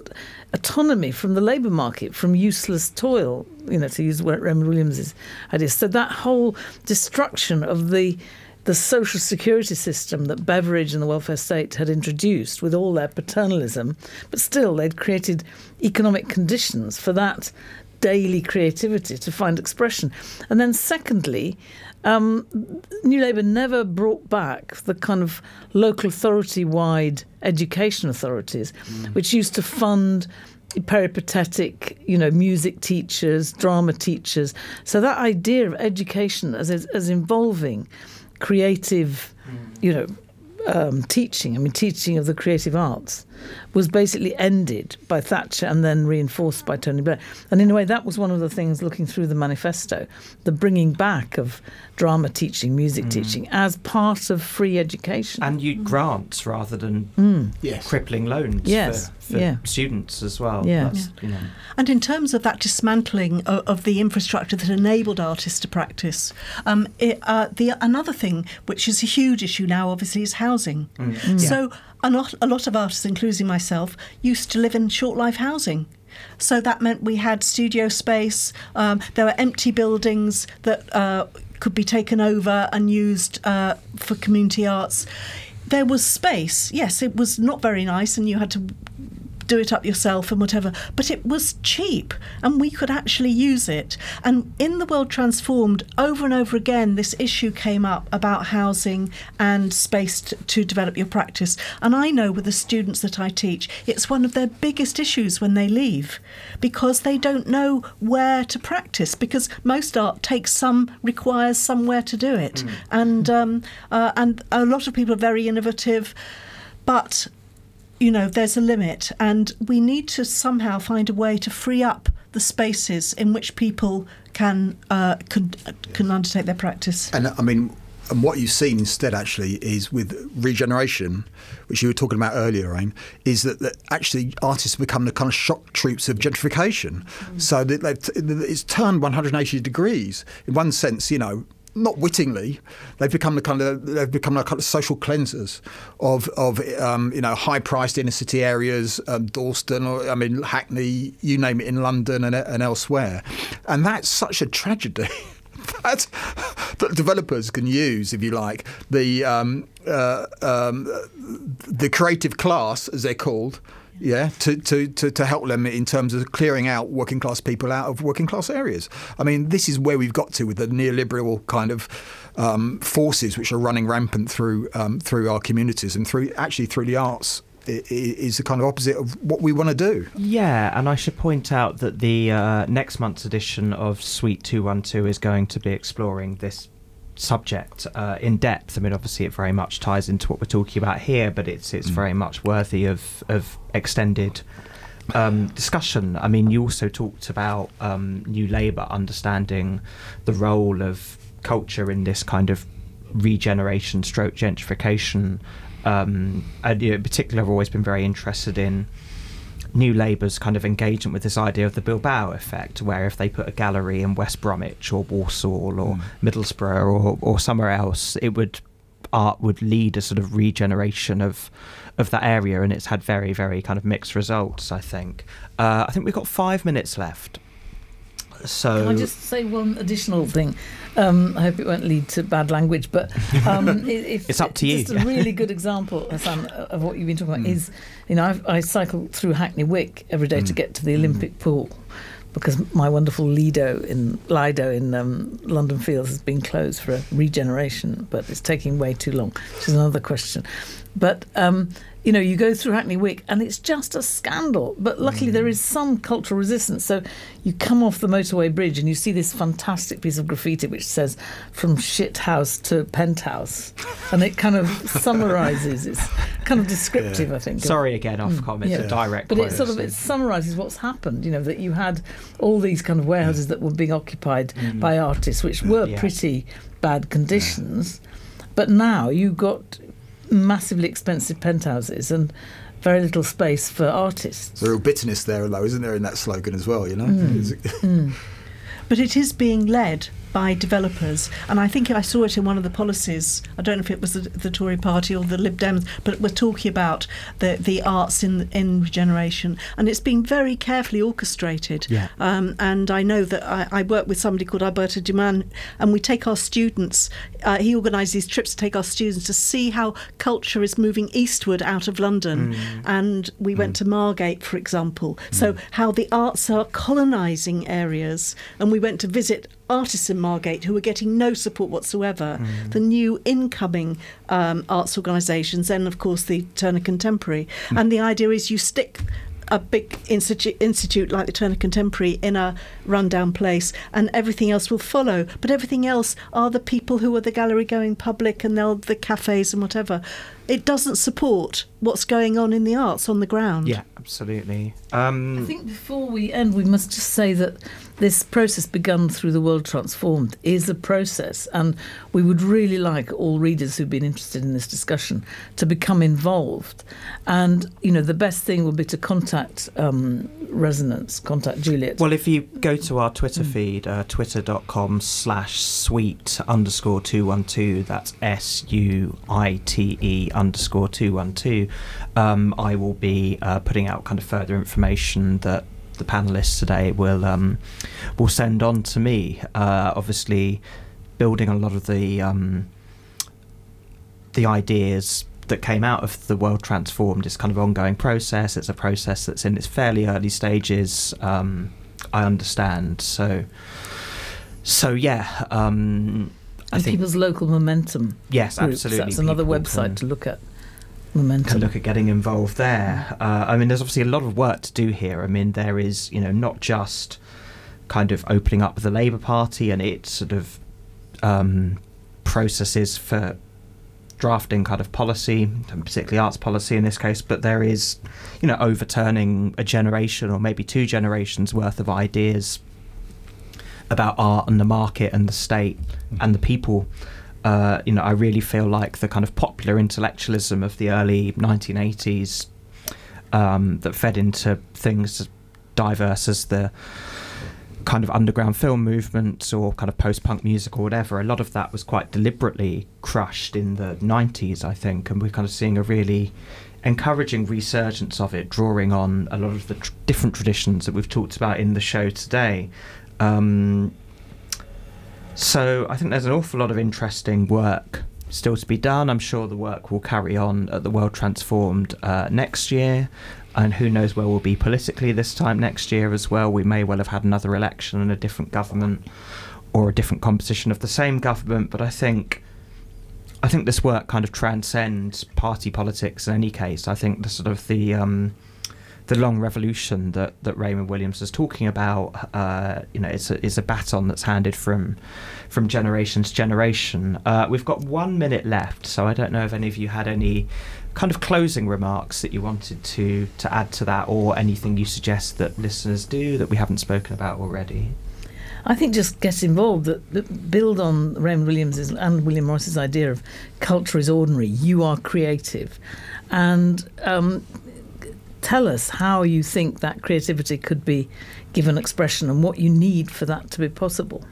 autonomy from the labour market, from useless toil, you know, to use Raymond Williams's idea. So that whole destruction of the the social security system that Beveridge and the welfare state had introduced with all their paternalism, but still they'd created economic conditions for that daily creativity to find expression. And then, secondly, um, New Labour never brought back the kind of local authority wide education authorities, mm. which used to fund peripatetic, you know, music teachers, drama teachers. So that idea of education as as involving creative, mm. you know, um, teaching, I mean, teaching of the creative arts, was basically ended by Thatcher and then reinforced by Tony Blair. And in a way, that was one of the things looking through the manifesto, the bringing back of drama teaching, music mm. teaching as part of free education. And you grants rather than mm. yes. crippling loans yes. for, for yeah. students as well. Yeah. yeah. You know. And in terms of that dismantling of, of, the infrastructure that enabled artists to practice, um, it, uh, the another thing which is a huge issue now, obviously, is housing. Mm. mm. So a lot, a lot of artists, including myself, used to live in short life housing. So that meant we had studio space. Um, there were empty buildings that uh, could be taken over and used uh, for community arts. There was space. Yes, it was not very nice, and you had to do it up yourself and whatever. But it was cheap and we could actually use it. And in The World Transformed, over and over again, this issue came up about housing and space to, to develop your practice. And I know with the students that I teach, it's one of their biggest issues when they leave because they don't know where to practice because most art takes some, requires somewhere to do it. Mm. And, um, uh, and a lot of people are very innovative. But you know, there's a limit, and we need to somehow find a way to free up the spaces in which people can uh, can, can undertake their practice. And I mean, and what you've seen instead actually is with regeneration, which you were talking about earlier, Rain, is that, that actually artists become the kind of shock troops of gentrification. Mm. So that it's turned 180 degrees. In one sense, you know, not wittingly, they've become the kind of they've become the kind of social cleansers of of um, you know high priced inner city areas, um, Dalston, or I mean Hackney, you name it, in London and, and elsewhere, and that's such a tragedy. that, that developers can use, if you like, the um, uh, um, the creative class, as they're called, yeah, to, to, to, to help them in terms of clearing out working class people out of working class areas. I mean, this is where we've got to with the neoliberal kind of um, forces which are running rampant through um, through our communities and through actually through the arts is the kind of opposite of what we want to do. Yeah, and I should point out that the uh, next month's edition of Suite 212 is going to be exploring this subject uh, in depth. I mean, obviously, it very much ties into what we're talking about here, but it's it's mm. very much worthy of of extended um, discussion. I mean, you also talked about um, New Labour understanding the role of culture in this kind of regeneration, stroke gentrification. Um, and you know, in particular, I've always been very interested in New Labour's kind of engagement with this idea of the Bilbao effect, where if they put a gallery in West Bromwich or Walsall or Mm. Middlesbrough or, or somewhere else, it would art would lead a sort of regeneration of of that area, and it's had very very kind of mixed results. I think. Uh, I think we've got five minutes left. So Can I just say one additional thing? Um, I hope it won't lead to bad language, but um, if, It's up to you. Just a really good example, Hassan, of what you've been talking about Mm. is, you know, I've, I cycle through Hackney Wick every day to Mm. get to the Olympic pool because my wonderful Lido in Lido in um, London Fields has been closed for a regeneration, but it's taking way too long, which is another question. But um, you know, you go through Hackney Wick and it's just a scandal. But luckily, there mm. is some cultural resistance. So you come off the motorway bridge and you see this fantastic piece of graffiti which says "From shit house to penthouse," and it kind of summarises. It's kind of descriptive, I think. sorry again, Ofcom. Mm, it's yeah. a direct. but quote. it sort of it summarises what's happened. You know that you had all these kind of warehouses mm. that were being occupied by artists, which were Yeah. pretty bad conditions. But now you've got massively expensive penthouses and very little space for artists. There's a real bitterness there, though, isn't there, in that slogan as well? You know, Mm. Mm. But it is being led by developers, and I think I saw it in one of the policies. I don't know if it was the, the Tory Party or the Lib Dems, but we're talking about the the arts in in regeneration, and it's been very carefully orchestrated. Yeah. Um, and I know that I, I work with somebody called Alberto Duman, and we take our students. Uh, he organises these trips to take our students to see how culture is moving eastward out of London. And we went to Margate, for example. So how the arts are colonising areas, and we went to visit artists in Margate who were getting no support whatsoever. The new incoming um, arts organisations, and of course the Turner Contemporary. And the idea is you stick a big institute, institute like the Turner Contemporary in a rundown place, and everything else will follow. But everything else are the people who are the gallery going public and they'll the cafes and whatever. It doesn't support what's going on in the arts on the ground. Yeah, absolutely. I Um, think before we end, we must just say that this process begun through the world transformed is a process, and we would really like all readers who've been interested in this discussion to become involved. And you know, the best thing would be to contact um, Resonance, contact Juliet. Well, if you go to our Twitter feed, uh, twitter.com slash suite underscore 212, that's S U I T E underscore 212, um, I will be uh, putting out kind of further information that the panelists today will um, will send on to me. Uh, obviously, building a lot of the um, the ideas that came out of the world transformed is kind of ongoing process. It's a process that's in its fairly early stages. Um, I understand. So, so yeah. And think people's local momentum. yes, groups. absolutely. That's another website to look at. Momentum. Can look at getting involved there. Uh, I mean, there's obviously a lot of work to do here. I mean, there is, you know, not just kind of opening up the Labour Party and its sort of um, processes for drafting kind of policy, particularly arts policy in this case, but there is, you know, overturning a generation or maybe two generations worth of ideas about art and the market and the state and the people. Uh, you know, I really feel like the kind of popular intellectualism of the early 1980s um, that fed into things as diverse as the kind of underground film movement or kind of post-punk music or whatever. A lot of that was quite deliberately crushed in the 90s, I think, and we're kind of seeing a really encouraging resurgence of it, drawing on a lot of the tr- different traditions that we've talked about in the show today. Um, so I think there's an awful lot of interesting work still to be done. I'm sure the work will carry on at the World Transformed uh, next year. And who knows where we'll be politically this time next year as well. We may well have had another election and a different government or a different composition of the same government. But I think I think this work kind of transcends party politics in any case. I think the sort of the um, the long revolution that, that Raymond Williams is talking about, uh, you know, is a, is a baton that's handed from from generation to generation. Uh, we've got one minute left, so I don't know if any of you had any kind of closing remarks that you wanted to to add to that, or anything you suggest that listeners do that we haven't spoken about already. I think just get involved. That, that build on Raymond Williams' and William Morris's idea of culture is ordinary. You are creative, and um, tell us how you think that creativity could be given expression and what you need for that to be possible.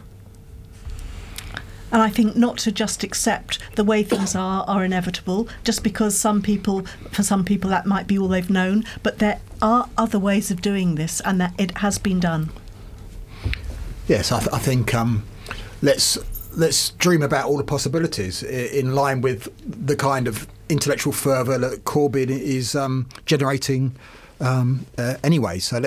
And I think not to just accept the way things are are inevitable, just because some people, for some people, that might be all they've known. But there are other ways of doing this, and that it has been done. Yes, I, th- I think um, let's let's dream about all the possibilities in line with the kind of intellectual fervour that Corbyn is um, generating um, uh, anyway. So